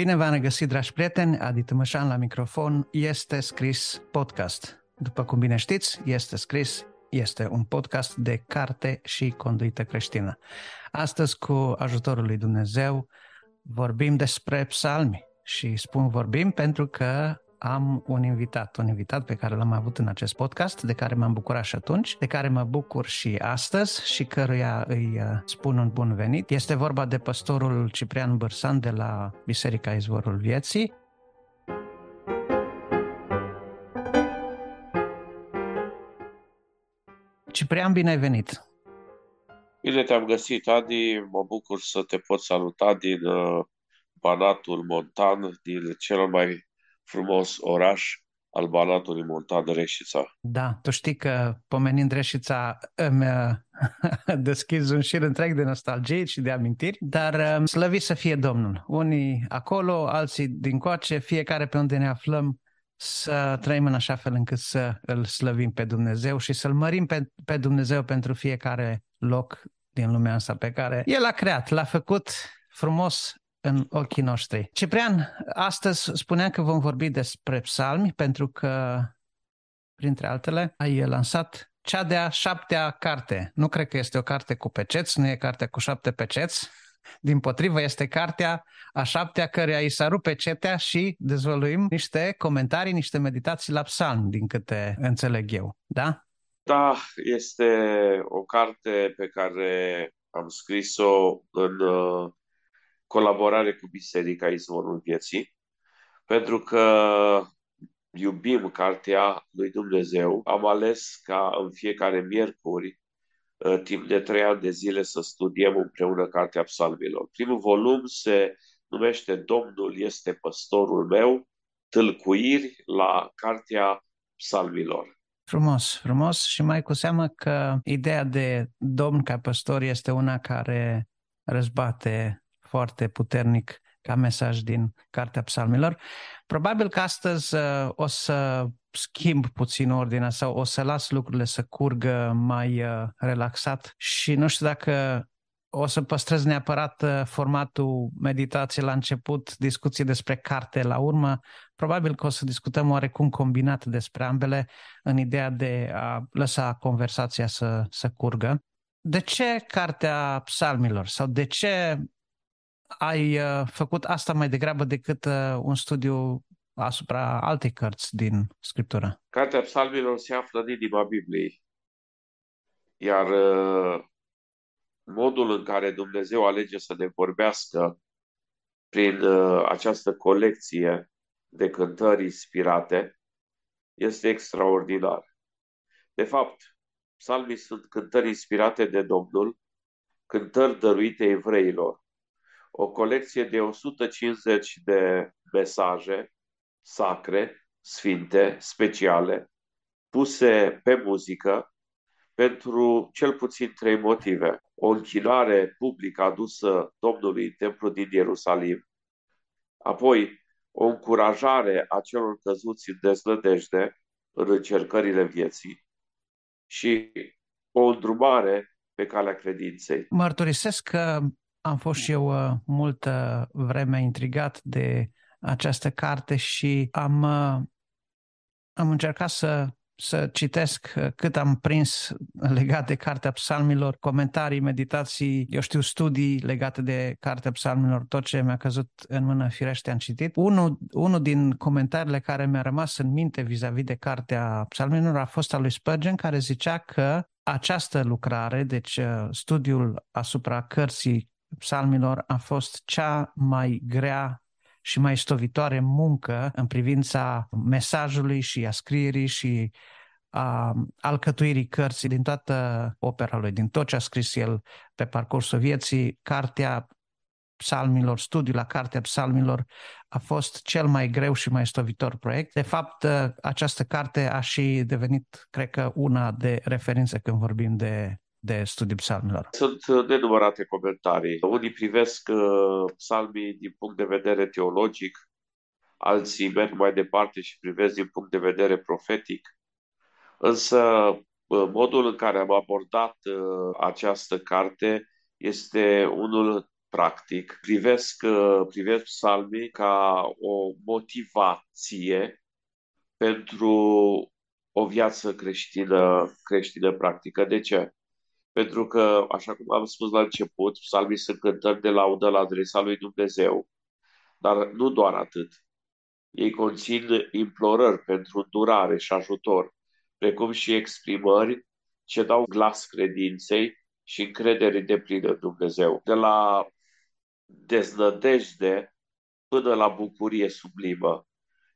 Bine v-am regăsit, dragi prieteni, Adi Tămășan la microfon, este scris podcast. După cum bine știți, este scris, este un podcast de carte și conduită creștină. Astăzi, cu ajutorul lui Dumnezeu, vorbim despre psalmi și spun vorbim pentru că am un invitat, un invitat pe care l-am avut în acest podcast, de care m-am bucurat și atunci, de care mă bucur și astăzi și căruia îi uh, spun un bun venit. Este vorba de pastorul Ciprian Bărsan de la Biserica Izvorul Vieții. Ciprian, bine ai venit! Bine te-am găsit, Adi. Mă bucur să te pot saluta din uh, Banatul Montan, din cel mai frumos oraș al Banatului Montan, Reșița. Da, tu știi că pomenind Reșița îmi uh, deschizi un șir întreg de nostalgie și de amintiri, dar um, slăvi să fie Domnul. Unii acolo, alții din coace, fiecare pe unde ne aflăm, să trăim în așa fel încât să îl slăvim pe Dumnezeu și să-l mărim pe, pe Dumnezeu pentru fiecare loc din lumea asta pe care El a creat, l-a făcut frumos în ochii noștri. Ciprian, astăzi spuneam că vom vorbi despre psalmi pentru că, printre altele, ai lansat cea de-a șaptea carte. Nu cred că este o carte cu peceți, nu e cartea cu șapte peceți. Din potrivă, este cartea a șaptea care îi s-a rupt pecetea și dezvăluim niște comentarii, niște meditații la psalm, din câte înțeleg eu. Da? Da, este o carte pe care am scris-o în uh, colaborare cu Biserica Izvorul Vieții, pentru că iubim Cartea lui Dumnezeu. Am ales ca în fiecare miercuri, uh, timp de trei ani de zile, să studiem împreună Cartea Psalmilor. Primul volum se numește Domnul este păstorul meu, tâlcuiri la Cartea Psalmilor. Frumos, frumos și mai cu seamă că ideea de Domn ca păstor este una care răzbate foarte puternic ca mesaj din Cartea Psalmilor. Probabil că astăzi uh, o să schimb puțin ordinea sau o să las lucrurile să curgă mai uh, relaxat și nu știu dacă o să păstrez neapărat uh, formatul meditație la început, discuții despre carte la urmă. Probabil că o să discutăm oarecum combinat despre ambele în ideea de a lăsa conversația să, să curgă. De ce Cartea Psalmilor? Sau de ce ai uh, făcut asta mai degrabă decât uh, un studiu asupra altei cărți din Scriptură? Cartea Psalmilor se află în inima Bibliei. Iar uh, modul în care Dumnezeu alege să ne vorbească prin această colecție de cântări inspirate este extraordinar. De fapt, psalmii sunt cântări inspirate de Domnul, cântări dăruite evreilor o colecție de 150 de mesaje sacre, sfinte, speciale, puse pe muzică pentru cel puțin trei motive. O închinare publică adusă Domnului în templu din Ierusalim, apoi o încurajare a celor căzuți în dezlădejde în încercările vieții și o îndrumare pe calea credinței. Mărturisesc că am fost și eu uh, multă vreme intrigat de această carte și am, uh, am încercat să, să citesc uh, cât am prins legat de Cartea Psalmilor, comentarii, meditații, eu știu, studii legate de Cartea Psalmilor, tot ce mi-a căzut în mână firește am citit. Unul, unul din comentariile care mi-a rămas în minte vis-a-vis de Cartea Psalmilor a fost al lui Spurgeon, care zicea că această lucrare, deci studiul asupra cărții psalmilor a fost cea mai grea și mai stovitoare muncă în privința mesajului și a scrierii și a alcătuirii cărții din toată opera lui, din tot ce a scris el pe parcursul vieții, cartea psalmilor, studiul la cartea psalmilor a fost cel mai greu și mai stovitor proiect. De fapt, această carte a și devenit, cred că, una de referință când vorbim de de studii psalmilor? Sunt uh, nenumărate comentarii. Unii privesc uh, psalmii din punct de vedere teologic, alții merg mai departe și privesc din punct de vedere profetic. Însă uh, modul în care am abordat această carte este unul practic, privesc, uh, privesc psalmii ca o motivație pentru o viață creștină, creștină practică. De ce? Pentru că, așa cum am spus la început, psalmii sunt cântări de laudă la adresa lui Dumnezeu, dar nu doar atât. Ei conțin implorări pentru durare și ajutor, precum și exprimări ce dau glas credinței și încrederii de plină Dumnezeu. De la deznădejde până la bucurie sublimă.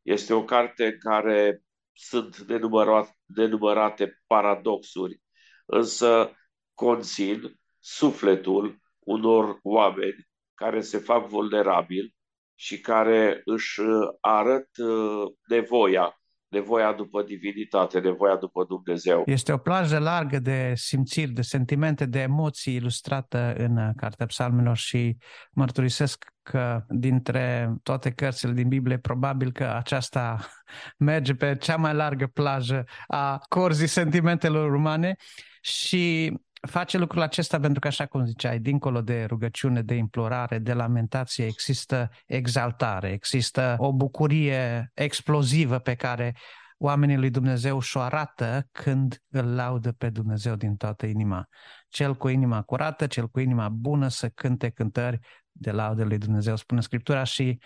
Este o carte în care sunt nenumărate, nenumărate paradoxuri, însă conțin sufletul unor oameni care se fac vulnerabili și care își arăt uh, nevoia nevoia după divinitate, nevoia după Dumnezeu. Este o plajă largă de simțiri, de sentimente, de emoții ilustrată în Cartea Psalmilor și mărturisesc că dintre toate cărțile din Biblie, probabil că aceasta merge pe cea mai largă plajă a corzii sentimentelor umane și face lucrul acesta pentru că, așa cum ziceai, dincolo de rugăciune, de implorare, de lamentație, există exaltare, există o bucurie explozivă pe care oamenii lui Dumnezeu și-o arată când îl laudă pe Dumnezeu din toată inima. Cel cu inima curată, cel cu inima bună să cânte cântări de laudă lui Dumnezeu, spune Scriptura și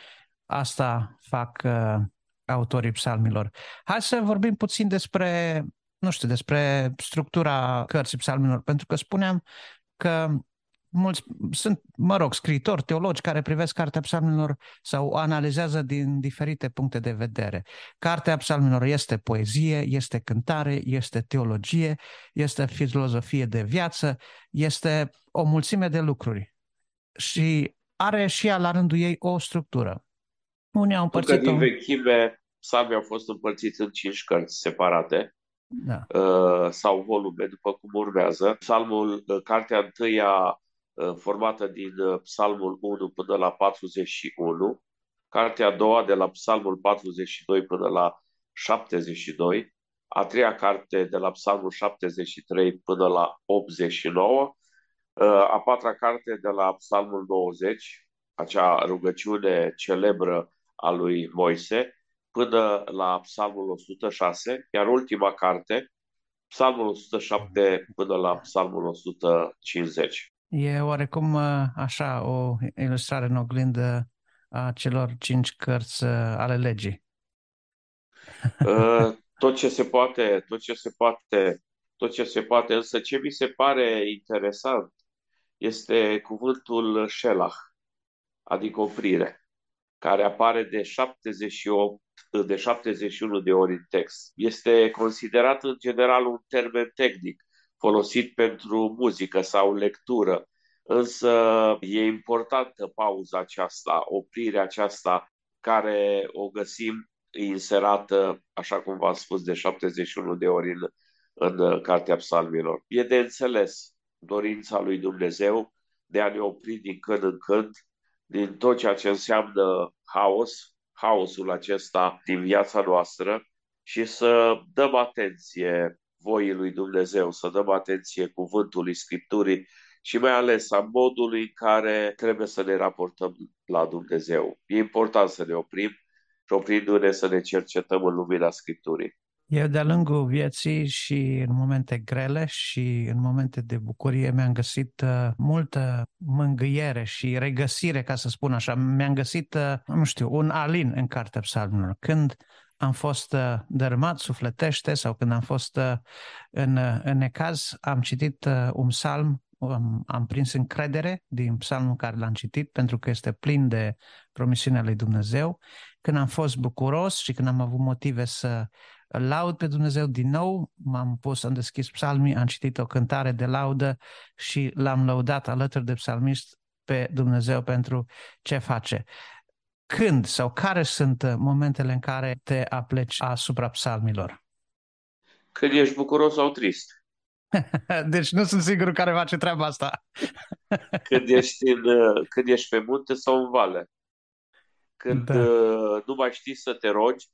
asta fac uh, autorii psalmilor. Hai să vorbim puțin despre nu știu, despre structura cărții psalmilor, pentru că spuneam că mulți sunt, mă rog, scriitori, teologi care privesc Cartea Psalmilor sau o analizează din diferite puncte de vedere. Cartea Psalmilor este poezie, este cântare, este teologie, este filozofie de viață, este o mulțime de lucruri. Și are și ea la rândul ei o structură. Unii au împărțit din vechime, psalmii au fost împărțiți în cinci cărți separate da. Uh, sau volume, după cum urmează. Psalmul, uh, cartea întâia uh, formată din Psalmul 1 până la 41, cartea a doua de la Psalmul 42 până la 72, a treia carte de la Psalmul 73 până la 89, a patra carte de la Psalmul 90, acea rugăciune celebră a lui Moise, până la Psalmul 106, iar ultima carte, Psalmul 107 până la Psalmul 150. E oarecum uh, așa o ilustrare în oglindă a celor cinci cărți uh, ale legii. Uh, tot ce se poate, tot ce se poate, tot ce se poate, însă ce mi se pare interesant este cuvântul shelah, adică oprire, care apare de 78 de 71 de ori în text. Este considerat în general un termen tehnic folosit pentru muzică sau lectură, însă e importantă pauza aceasta, oprirea aceasta care o găsim inserată, așa cum v-am spus, de 71 de ori în, în Cartea Psalmilor. E de înțeles dorința lui Dumnezeu de a ne opri din când în când din tot ceea ce înseamnă haos, haosul acesta din viața noastră și să dăm atenție voii lui Dumnezeu, să dăm atenție cuvântului Scripturii și mai ales a modului în care trebuie să ne raportăm la Dumnezeu. E important să ne oprim și oprindu-ne să ne cercetăm în lumina Scripturii. Eu de-a lungul vieții și în momente grele și în momente de bucurie mi-am găsit uh, multă mângâiere și regăsire, ca să spun așa. Mi-am găsit, uh, nu știu, un alin în Cartea Psalmilor. Când am fost uh, dărâmat sufletește sau când am fost uh, în, uh, în necaz, am citit uh, un psalm am, am prins încredere din psalmul care l-am citit, pentru că este plin de promisiunea lui Dumnezeu. Când am fost bucuros și când am avut motive să îl laud pe Dumnezeu din nou, m-am pus, am deschis psalmii, am citit o cântare de laudă și l-am lăudat alături de psalmist pe Dumnezeu pentru ce face. Când sau care sunt momentele în care te apleci asupra psalmilor? Când ești bucuros sau trist. deci nu sunt sigur care face treaba asta. când, ești în, când ești pe munte sau în vale. Când da. Uh, nu mai știi să te rogi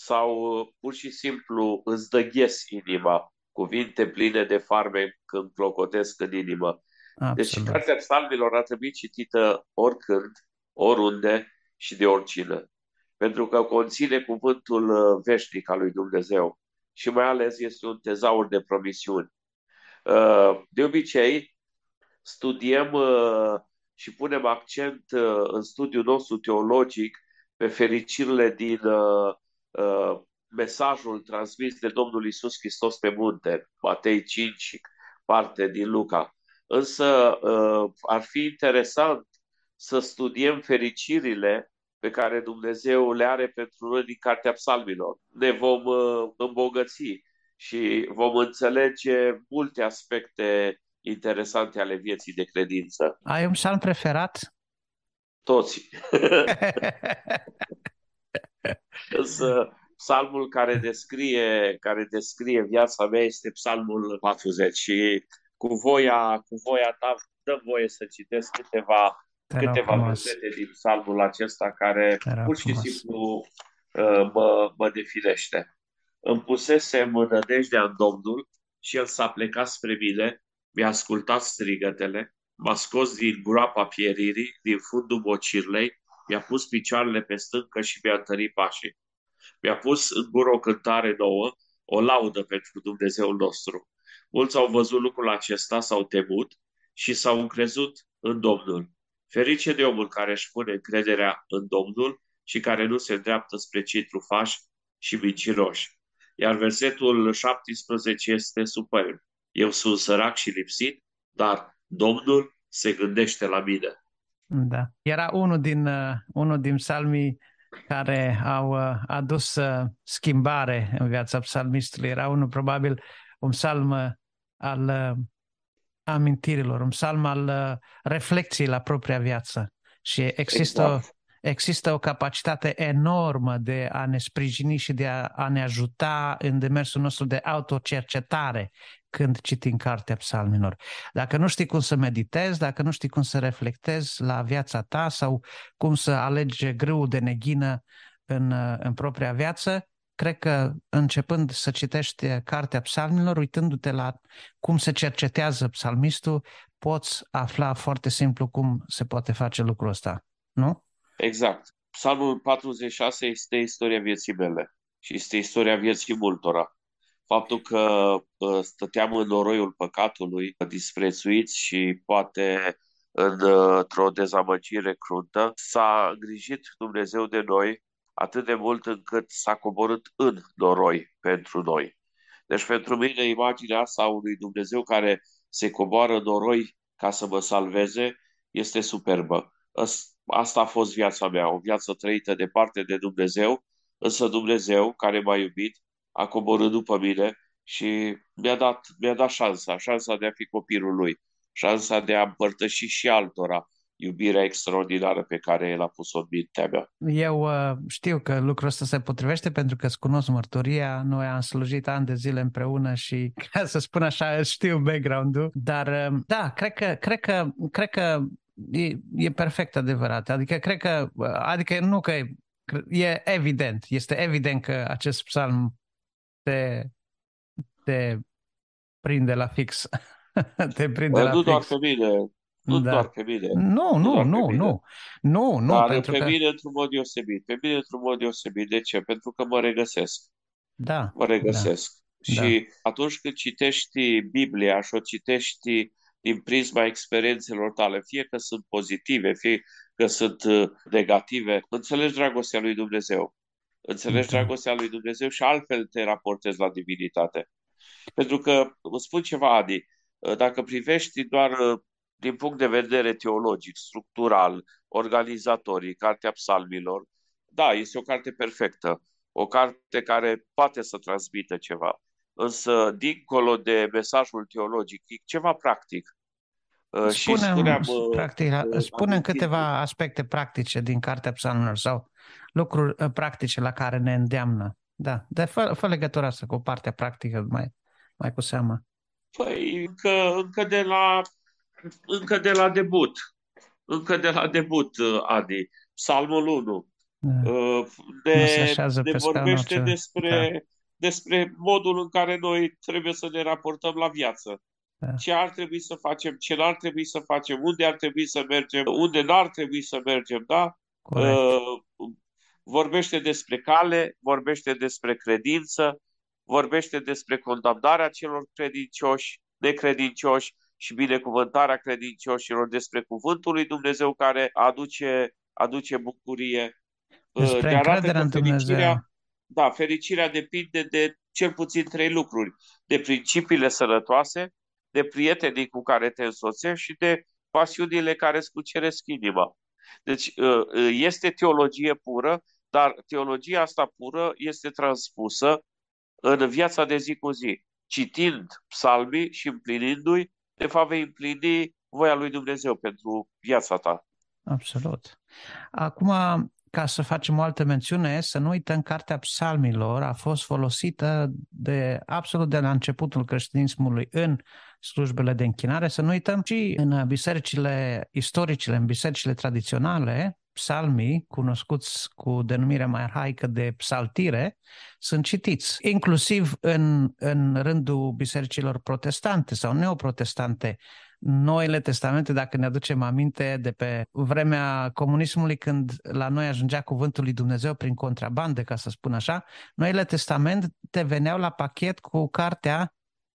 sau uh, pur și simplu îți dă ghes inima, cuvinte pline de farme când clocotesc în inimă. Deci Absolut. Deci Cartea Psalmilor ar trebui citită oricând, oriunde și de oricine. Pentru că conține cuvântul uh, veșnic al lui Dumnezeu și mai ales este un tezaur de promisiuni. Uh, de obicei, studiem uh, și punem accent în studiul nostru teologic pe fericirile din mesajul transmis de Domnul Isus Hristos pe munte, Matei 5, parte din Luca. Însă uh, ar fi interesant să studiem fericirile pe care Dumnezeu le are pentru noi din Cartea Psalmilor. Ne vom uh, îmbogăți și vom înțelege multe aspecte interesante ale vieții de credință. Ai un psalm preferat? Toți. Însă psalmul care descrie, care descrie viața mea este psalmul 40 și cu voia, cu voia ta dă voie să citesc câteva, câteva versete din psalmul acesta care pur și simplu uh, mă, mă definește. Îmi pusese nădejdea în Domnul și El s-a plecat spre mine, mi-a ascultat strigătele, m-a scos din groapa pieririi, din fundul bocirlei, mi-a pus picioarele pe stâncă și mi-a întărit pașii. Mi-a pus în gură o cântare nouă, o laudă pentru Dumnezeul nostru. Mulți au văzut lucrul acesta, s-au temut și s-au încrezut în Domnul. Ferice de omul care își pune încrederea în Domnul și care nu se îndreaptă spre cei trufași și mincinoși. Iar versetul 17 este superb. Eu sunt sărac și lipsit, dar Domnul se gândește la mine. Da. Era unul din, uh, unul din psalmii care au uh, adus uh, schimbare în viața psalmistului. Era unul probabil un psalm uh, al uh, amintirilor, un psalm al uh, reflexiei la propria viață. Și există, exact. există o capacitate enormă de a ne sprijini și de a, a ne ajuta în demersul nostru de autocercetare când citim cartea psalmilor. Dacă nu știi cum să meditezi, dacă nu știi cum să reflectezi la viața ta sau cum să alegi grâul de neghină în, în propria viață, cred că începând să citești cartea psalmilor, uitându-te la cum se cercetează psalmistul, poți afla foarte simplu cum se poate face lucrul ăsta, nu? Exact. Psalmul 46 este istoria vieții mele și este istoria vieții multora. Faptul că ă, stăteam în noroiul păcatului, disprețuiți și poate într-o dezamăgire cruntă, s-a îngrijit Dumnezeu de noi atât de mult încât s-a coborât în noroi pentru noi. Deci pentru mine imaginea asta a unui Dumnezeu care se coboară în noroi ca să mă salveze este superbă. Asta a fost viața mea, o viață trăită departe de Dumnezeu, însă Dumnezeu care m-a iubit a coborât după mine și mi-a dat, mi-a dat șansa, șansa de a fi copilul lui, șansa de a împărtăși și altora iubirea extraordinară pe care el a pus-o în mintea mea. Eu uh, știu că lucrul ăsta se potrivește pentru că îți cunosc mărturia, noi am slujit ani de zile împreună și, ca să spun așa, știu background-ul, dar uh, da, cred că, cred că, cred că e, e perfect adevărat. Adică cred că, uh, adică nu că e, e evident, este evident că acest psalm te, te prinde la fix. te prinde Bă, la nu fix. doar pe mine, nu da. doar pe mine. Nu, nu, nu, nu. Nu, nu, Dar pentru pe că... mine într-un mod deosebit. Pe mine într-un mod deosebit. De ce? Pentru că mă regăsesc. Da. Mă regăsesc. Da. Și da. atunci când citești Biblia și o citești din prisma experiențelor tale, fie că sunt pozitive, fie că sunt uh, negative, înțelegi dragostea lui Dumnezeu. Înțelegi da. dragostea lui Dumnezeu și altfel te raportezi la divinitate. Pentru că, vă spun ceva, Adi, uh, dacă privești doar uh, din punct de vedere teologic, structural, organizatorii, Cartea Psalmilor, da, este o carte perfectă, o carte care poate să transmită ceva, însă dincolo de mesajul teologic, e ceva practic. Uh, spunem, și spuneam, uh, practic, uh, spunem câteva aspecte practice din Cartea Psalmilor sau lucruri practice la care ne îndeamnă. Da, de fă, fă legătura asta cu partea practică mai, mai cu seamă. Păi, încă, încă de la încă de la debut. Încă de la debut, uh, Adi. Psalmul 1. Da. Uh, ne, ne vorbește despre, da. despre modul în care noi trebuie să ne raportăm la viață. da. ce ar trebui să facem, ce n-ar trebui să facem, unde ar trebui să mergem, unde n-ar trebui să mergem, da? Uh, vorbește despre cale, vorbește despre credință, vorbește despre condamnarea celor credincioși, necredincioși și binecuvântarea credincioșilor, despre cuvântul lui Dumnezeu care aduce, aduce bucurie. Despre încrederea în Dumnezeu. Da, fericirea depinde de cel puțin trei lucruri. De principiile sănătoase, de prietenii cu care te însoțești și de pasiunile care îți cuceresc inima. Deci ă, ă, este teologie pură, dar teologia asta pură este transpusă în viața de zi cu zi. Citind psalmii și împlinindu-i, de fapt vei împlini voia lui Dumnezeu pentru viața ta. Absolut. Acum, ca să facem o altă mențiune, să nu uităm, Cartea Psalmilor a fost folosită de absolut de la începutul creștinismului în slujbele de închinare, să nu uităm și în bisericile istoricile, în bisericile tradiționale, psalmii, cunoscuți cu denumirea mai arhaică de psaltire, sunt citiți, inclusiv în, în rândul bisericilor protestante sau neoprotestante. Noile testamente, dacă ne aducem aminte de pe vremea comunismului, când la noi ajungea cuvântul lui Dumnezeu prin contrabandă, ca să spun așa, Noile testamente veneau la pachet cu cartea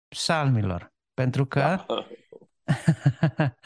psalmilor. Pentru că da.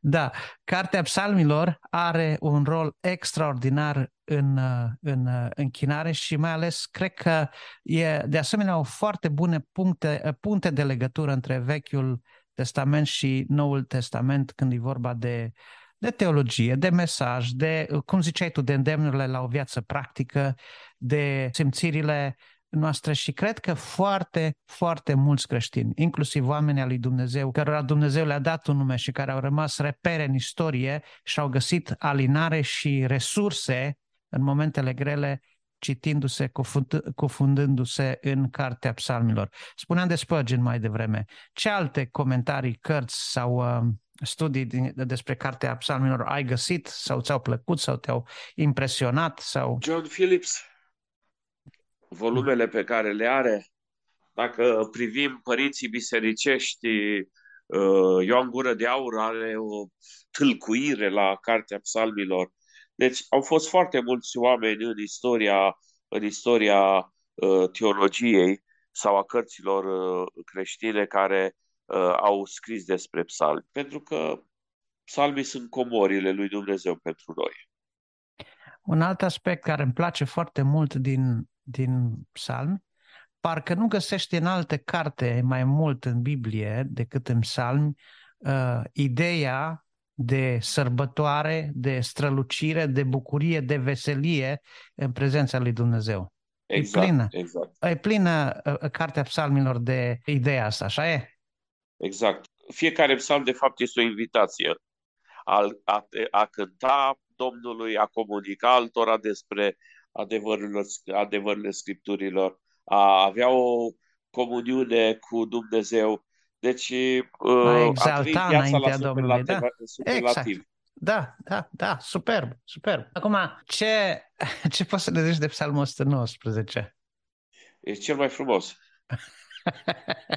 da, Cartea Psalmilor are un rol extraordinar în, în închinare și mai ales cred că e de asemenea o foarte bună puncte, puncte de legătură între Vechiul Testament și Noul Testament când e vorba de, de teologie, de mesaj, de, cum ziceai tu, de îndemnurile la o viață practică, de simțirile noastre și cred că foarte, foarte mulți creștini, inclusiv oamenii al lui Dumnezeu, cărora Dumnezeu le-a dat un nume și care au rămas repere în istorie și au găsit alinare și resurse în momentele grele, citindu-se, cufundându-se în Cartea Psalmilor. Spuneam de Spurgeon mai devreme. Ce alte comentarii, cărți sau uh, studii din, despre Cartea Psalmilor ai găsit sau ți-au plăcut sau te-au impresionat? sau? John Phillips volumele pe care le are, dacă privim părinții bisericești, uh, Ioan Gură de Aur are o tâlcuire la Cartea Psalmilor. Deci au fost foarte mulți oameni în istoria, în istoria uh, teologiei sau a cărților uh, creștine care au scris despre psalmi. Pentru că psalmii sunt comorile lui Dumnezeu pentru noi. Un alt aspect care îmi place foarte mult din din psalmi, parcă nu găsești în alte carte mai mult în Biblie decât în psalmi uh, ideea de sărbătoare, de strălucire, de bucurie, de veselie în prezența lui Dumnezeu. Exact, e plină, exact. E plină uh, cartea psalmilor de ideea asta, așa e? Exact. Fiecare psalm, de fapt, este o invitație a, a, a cânta Domnului, a comunica altora despre adevărurile, adevărurile Scripturilor, a avea o comuniune cu Dumnezeu. Deci, a exalta înaintea Domnului, da? Exact. Da, da, da, superb, superb. Acum, ce, ce poți să ne zici de Psalmul 119? E cel mai frumos.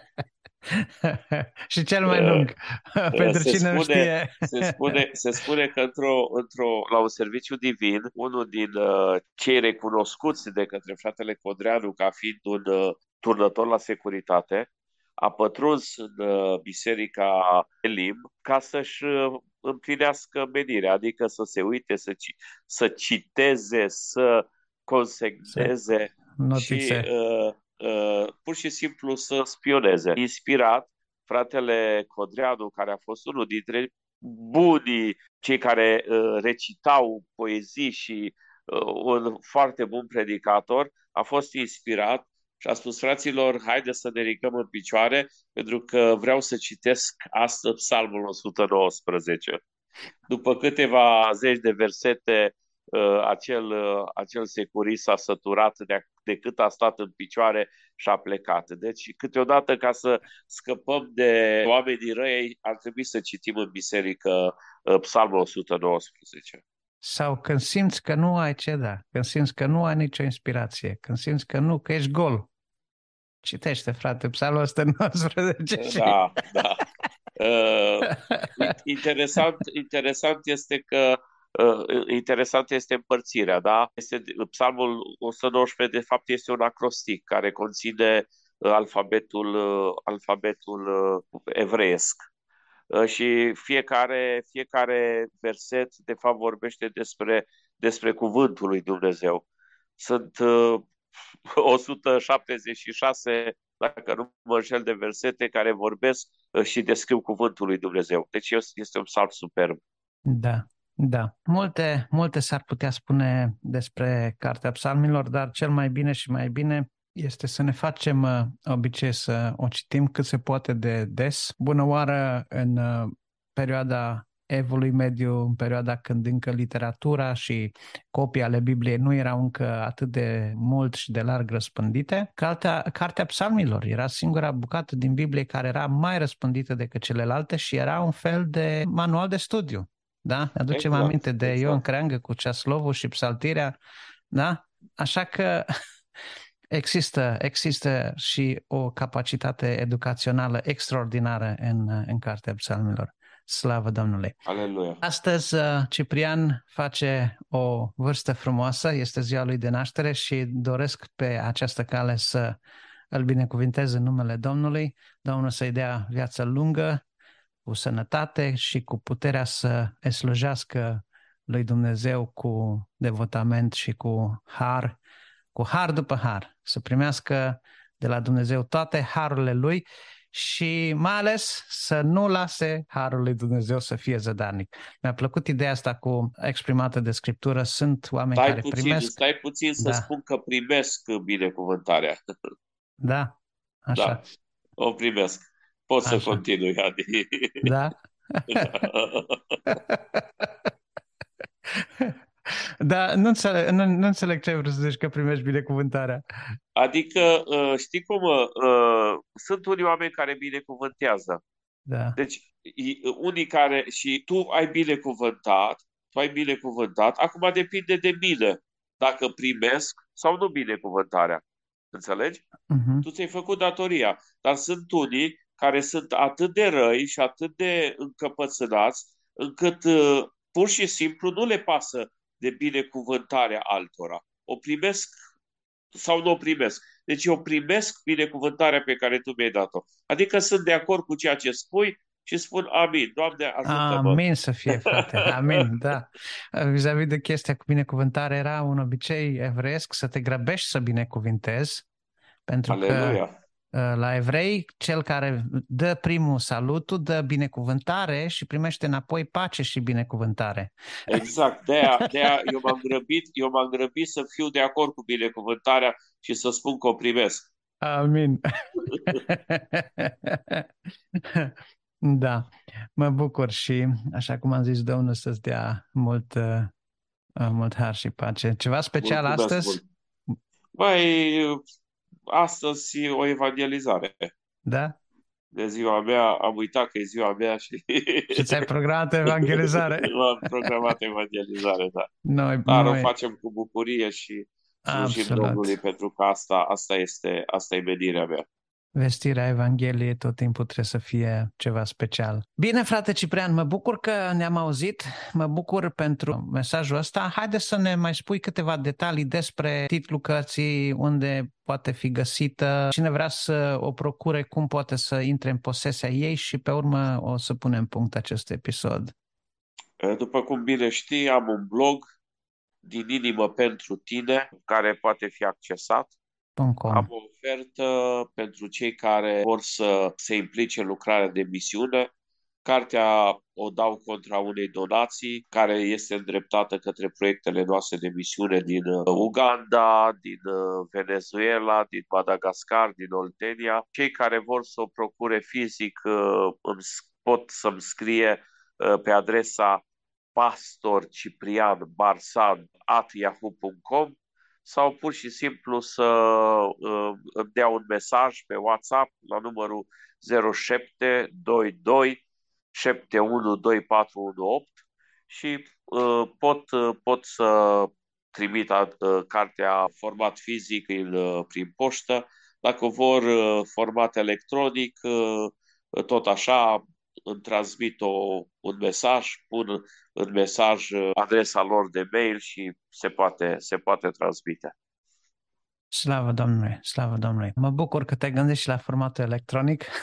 și cel mai lung, uh, pentru se cine spune, nu știe. se, spune, se spune că într-o, într-o, la un serviciu divin, unul din uh, cei recunoscuți de către fratele Codreanu ca fiind un uh, turnător la securitate, a pătruns în uh, biserica Elim ca să-și uh, împlinească menirea, adică să se uite, să, ci, să citeze, să consemneze și uh, Uh, pur și simplu să spioneze. Inspirat, fratele Codreanu, care a fost unul dintre bunii, cei care uh, recitau poezii și uh, un foarte bun predicator, a fost inspirat și a spus, fraților, haide să ne ridicăm în picioare, pentru că vreau să citesc astăzi psalmul 119. După câteva zeci de versete Uh, acel, uh, acel securist s-a săturat de, de cât a stat în picioare și a plecat. Deci, câteodată, ca să scăpăm de oamenii răi, ar trebui să citim în biserică uh, Psalmul 119. Sau când simți că nu ai ce da, când simți că nu ai nicio inspirație, când simți că nu, că ești gol. Citește, frate, Psalmul 119. Da, da. Uh, interesant, interesant este că uh, interesant este împărțirea, da? Este, psalmul 119 de fapt este un acrostic care conține uh, alfabetul, uh, alfabetul uh, evreiesc. Uh, și fiecare, fiecare verset de fapt vorbește despre, despre cuvântul lui Dumnezeu. Sunt uh, 176 dacă nu mă înșel de versete care vorbesc uh, și descriu cuvântul lui Dumnezeu. Deci este un psalm superb. Da, da. Multe, multe s-ar putea spune despre Cartea Psalmilor, dar cel mai bine și mai bine este să ne facem uh, obicei să o citim cât se poate de des. Bună oară în uh, perioada evului mediu în perioada când încă literatura și copii ale Bibliei nu erau încă atât de mult și de larg răspândite. Cartea, Cartea Psalmilor era singura bucată din Biblie care era mai răspândită decât celelalte și era un fel de manual de studiu. Da? Ne aducem exact, aminte de exact. Ion Creangă cu ceaslovul și psaltirea. Da? Așa că există, există și o capacitate educațională extraordinară în, în Cartea Psalmilor. Slavă Domnului! Aleluia! Astăzi uh, Ciprian face o vârstă frumoasă, este ziua lui de naștere și doresc pe această cale să îl binecuvintez în numele Domnului, Domnul să-i dea viață lungă, cu sănătate și cu puterea să îi slujească lui Dumnezeu cu devotament și cu har, cu har după har, să primească de la Dumnezeu toate harurile lui și mai ales să nu lase Harul lui Dumnezeu să fie zădarnic. Mi-a plăcut ideea asta cu exprimată de Scriptură. Sunt oameni stai care puțin, primesc... Stai puțin să da. spun că primesc binecuvântarea. Da, așa. Da, o primesc. Pot așa. să continui, Adi. Da? da. Da, nu înțeleg, nu, nu înțeleg ce ai vrut să zici că primești binecuvântarea. Adică, uh, știi cum, uh, sunt unii oameni care binecuvântează. Da. Deci, unii care, și tu ai binecuvântat, tu ai binecuvântat, acum depinde de mine dacă primesc sau nu binecuvântarea. Înțelegi? Uh-huh. Tu ți-ai făcut datoria, dar sunt unii care sunt atât de răi și atât de încăpățânați încât uh, pur și simplu nu le pasă de binecuvântarea altora. O primesc sau nu o primesc. Deci eu primesc binecuvântarea pe care tu mi-ai dat-o. Adică sunt de acord cu ceea ce spui și spun amin. Doamne, ajută-mă. Amin să fie, frate. Amin, da. Vis-a-vis de chestia cu binecuvântare, era un obicei evreiesc să te grăbești să binecuvintezi, pentru Aleluia. că Uh, la evrei, cel care dă primul salutul, dă binecuvântare și primește înapoi pace și binecuvântare. Exact, de aia, de aia eu m-am grăbit, eu m-am grăbit să fiu de acord cu binecuvântarea și să spun că o primesc. Amin. da, mă bucur și, așa cum am zis, Domnul să-ți dea mult, uh, mult har și pace. Ceva special Mulțumesc astăzi? Mult. Mai astăzi o evangelizare. Da? De ziua mea, am uitat că e ziua mea și... Și ți-ai programat evangelizare? am programat evangelizare, da. Noi, Dar noi... o facem cu bucurie și slujim Domnului pentru că asta, asta, este, asta e menirea mea vestirea Evangheliei tot timpul trebuie să fie ceva special. Bine, frate Ciprian, mă bucur că ne-am auzit, mă bucur pentru mesajul ăsta. Haide să ne mai spui câteva detalii despre titlul cărții, unde poate fi găsită, cine vrea să o procure, cum poate să intre în posesia ei și pe urmă o să punem punct acest episod. După cum bine știi, am un blog din inimă pentru tine, care poate fi accesat Com. Am o ofertă pentru cei care vor să se implice în lucrarea de misiune. Cartea o dau contra unei donații care este îndreptată către proiectele noastre de misiune din uh, Uganda, din uh, Venezuela, din Madagascar, din Oltenia. Cei care vor să o procure fizic uh, pot să-mi scrie pe adresa pastorciprianbarsan.yahoo.com sau pur și simplu să uh, îmi dea un mesaj pe WhatsApp la numărul 0722 712418 și uh, pot, uh, pot să trimit uh, cartea format fizic în, uh, prin poștă. Dacă vor uh, format electronic, uh, tot așa, îmi transmit o, un mesaj, pun în mesaj adresa lor de mail și se poate, se poate transmite. Slavă Domnului, slavă Domnului. Mă bucur că te gândești și la formatul electronic.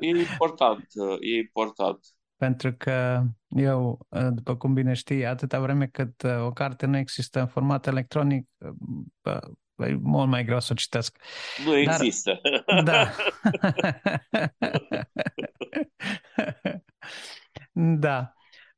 E important, e important. Pentru că eu, după cum bine știi, atâta vreme cât uh, o carte nu există în format electronic, uh, e mult mai greu să o citesc. Nu Dar, există. Da. da.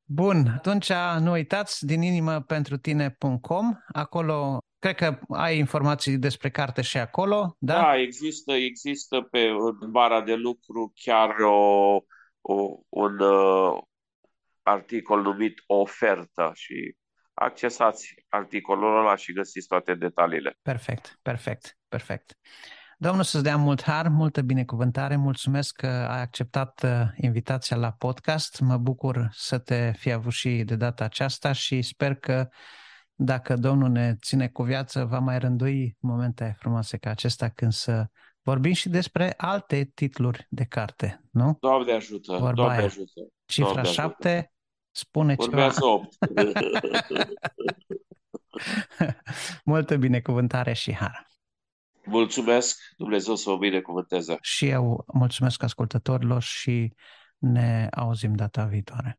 Bun, atunci nu uitați din inimă pentru tine.com. Acolo cred că ai informații despre carte și acolo, da? Da, există, există pe în bara de lucru chiar o, o, un uh, articol numit ofertă și accesați articolul ăla și găsiți toate detaliile. Perfect, perfect, perfect. Domnul să-ți dea mult har, multă binecuvântare. Mulțumesc că ai acceptat uh, invitația la podcast. Mă bucur să te fi avut și de data aceasta și sper că dacă Domnul ne ține cu viață, va mai rândui momente frumoase ca acesta când să vorbim și despre alte titluri de carte, nu? Doamne ajută, Vorba Doamne aia. ajută. Cifra Doamne 7 ajută. Spune Urmează ceva. 8. Multă binecuvântare și har. Mulțumesc, Dumnezeu să o binecuvânteze. Și eu mulțumesc ascultătorilor și ne auzim data viitoare.